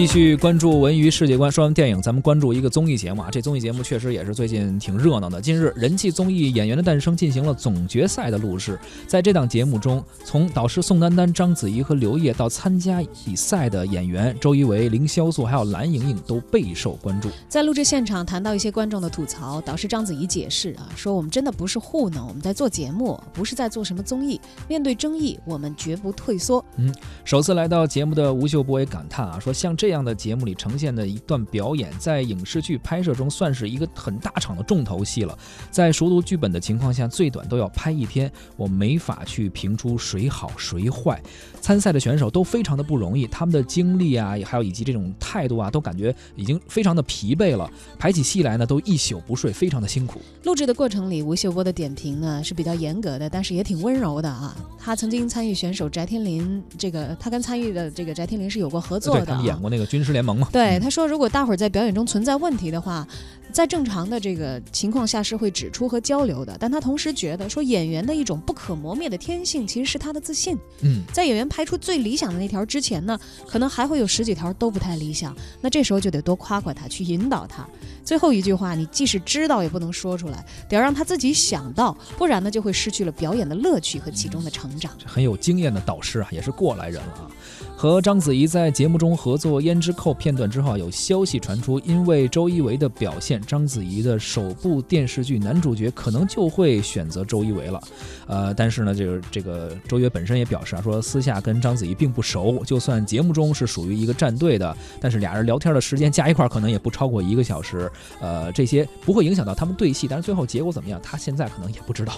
继续关注文娱世界观，说完电影，咱们关注一个综艺节目啊。这综艺节目确实也是最近挺热闹的。近日，人气综艺《演员的诞生》进行了总决赛的录制。在这档节目中，从导师宋丹丹、章子怡和刘烨到参加比赛的演员周一围、凌潇肃，还有蓝盈莹，都备受关注。在录制现场谈到一些观众的吐槽，导师章子怡解释啊，说我们真的不是糊弄，我们在做节目，不是在做什么综艺。面对争议，我们绝不退缩。嗯，首次来到节目的吴秀波也感叹啊，说像这这样的节目里呈现的一段表演，在影视剧拍摄中算是一个很大场的重头戏了。在熟读剧本的情况下，最短都要拍一天，我没法去评出谁好谁坏。参赛的选手都非常的不容易，他们的精力啊，还有以及这种态度啊，都感觉已经非常的疲惫了。排起戏来呢，都一宿不睡，非常的辛苦。录制的过程里，吴秀波的点评呢是比较严格的，但是也挺温柔的啊。他曾经参与选手翟天临，这个他跟参与的这个翟天临是有过合作的，他演过那个军师联盟嘛。对，他说如果大伙儿在表演中存在问题的话，在正常的这个情况下是会指出和交流的。但他同时觉得说演员的一种不可磨灭的天性其实是他的自信。嗯，在演员拍出最理想的那条之前呢，可能还会有十几条都不太理想。那这时候就得多夸夸他，去引导他。最后一句话，你即使知道也不能说出来，得要让他自己想到，不然呢就会失去了表演的乐趣和其中的成长。很有经验的导师啊，也是过来人了啊。和章子怡在节目中合作《胭脂扣》片段之后，有消息传出，因为周一围的表现，章子怡的首部电视剧男主角可能就会选择周一围了。呃，但是呢，这个这个周一围本身也表示啊，说私下跟章子怡并不熟，就算节目中是属于一个战队的，但是俩人聊天的时间加一块可能也不超过一个小时。呃，这些不会影响到他们对戏，但是最后结果怎么样，他现在可能也不知道。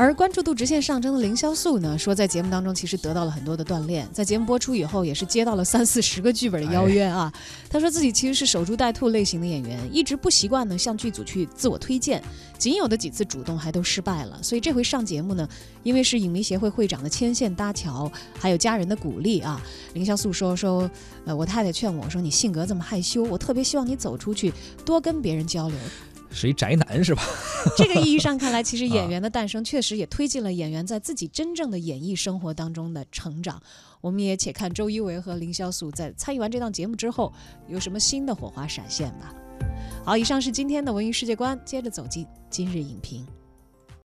而关注度直线上升的凌潇肃呢，说在节目当中其实得到了很多的锻炼，在节目播出以后也是接到了三四十个剧本的邀约啊。他说自己其实是守株待兔类型的演员，一直不习惯呢向剧组去自我推荐，仅有的几次主动还都失败了。所以这回上节目呢，因为是影迷协会会长的牵线搭桥，还有家人的鼓励啊，凌潇肃说说，呃，我太太劝我说你性格这么害羞，我特别希望你走出去，多跟别人交流。是一宅男是吧？这个意义上看来，其实演员的诞生确实也推进了演员在自己真正的演艺生活当中的成长。我们也且看周一围和凌潇肃在参与完这档节目之后，有什么新的火花闪现吧。好，以上是今天的文娱世界观，接着走进今日影评。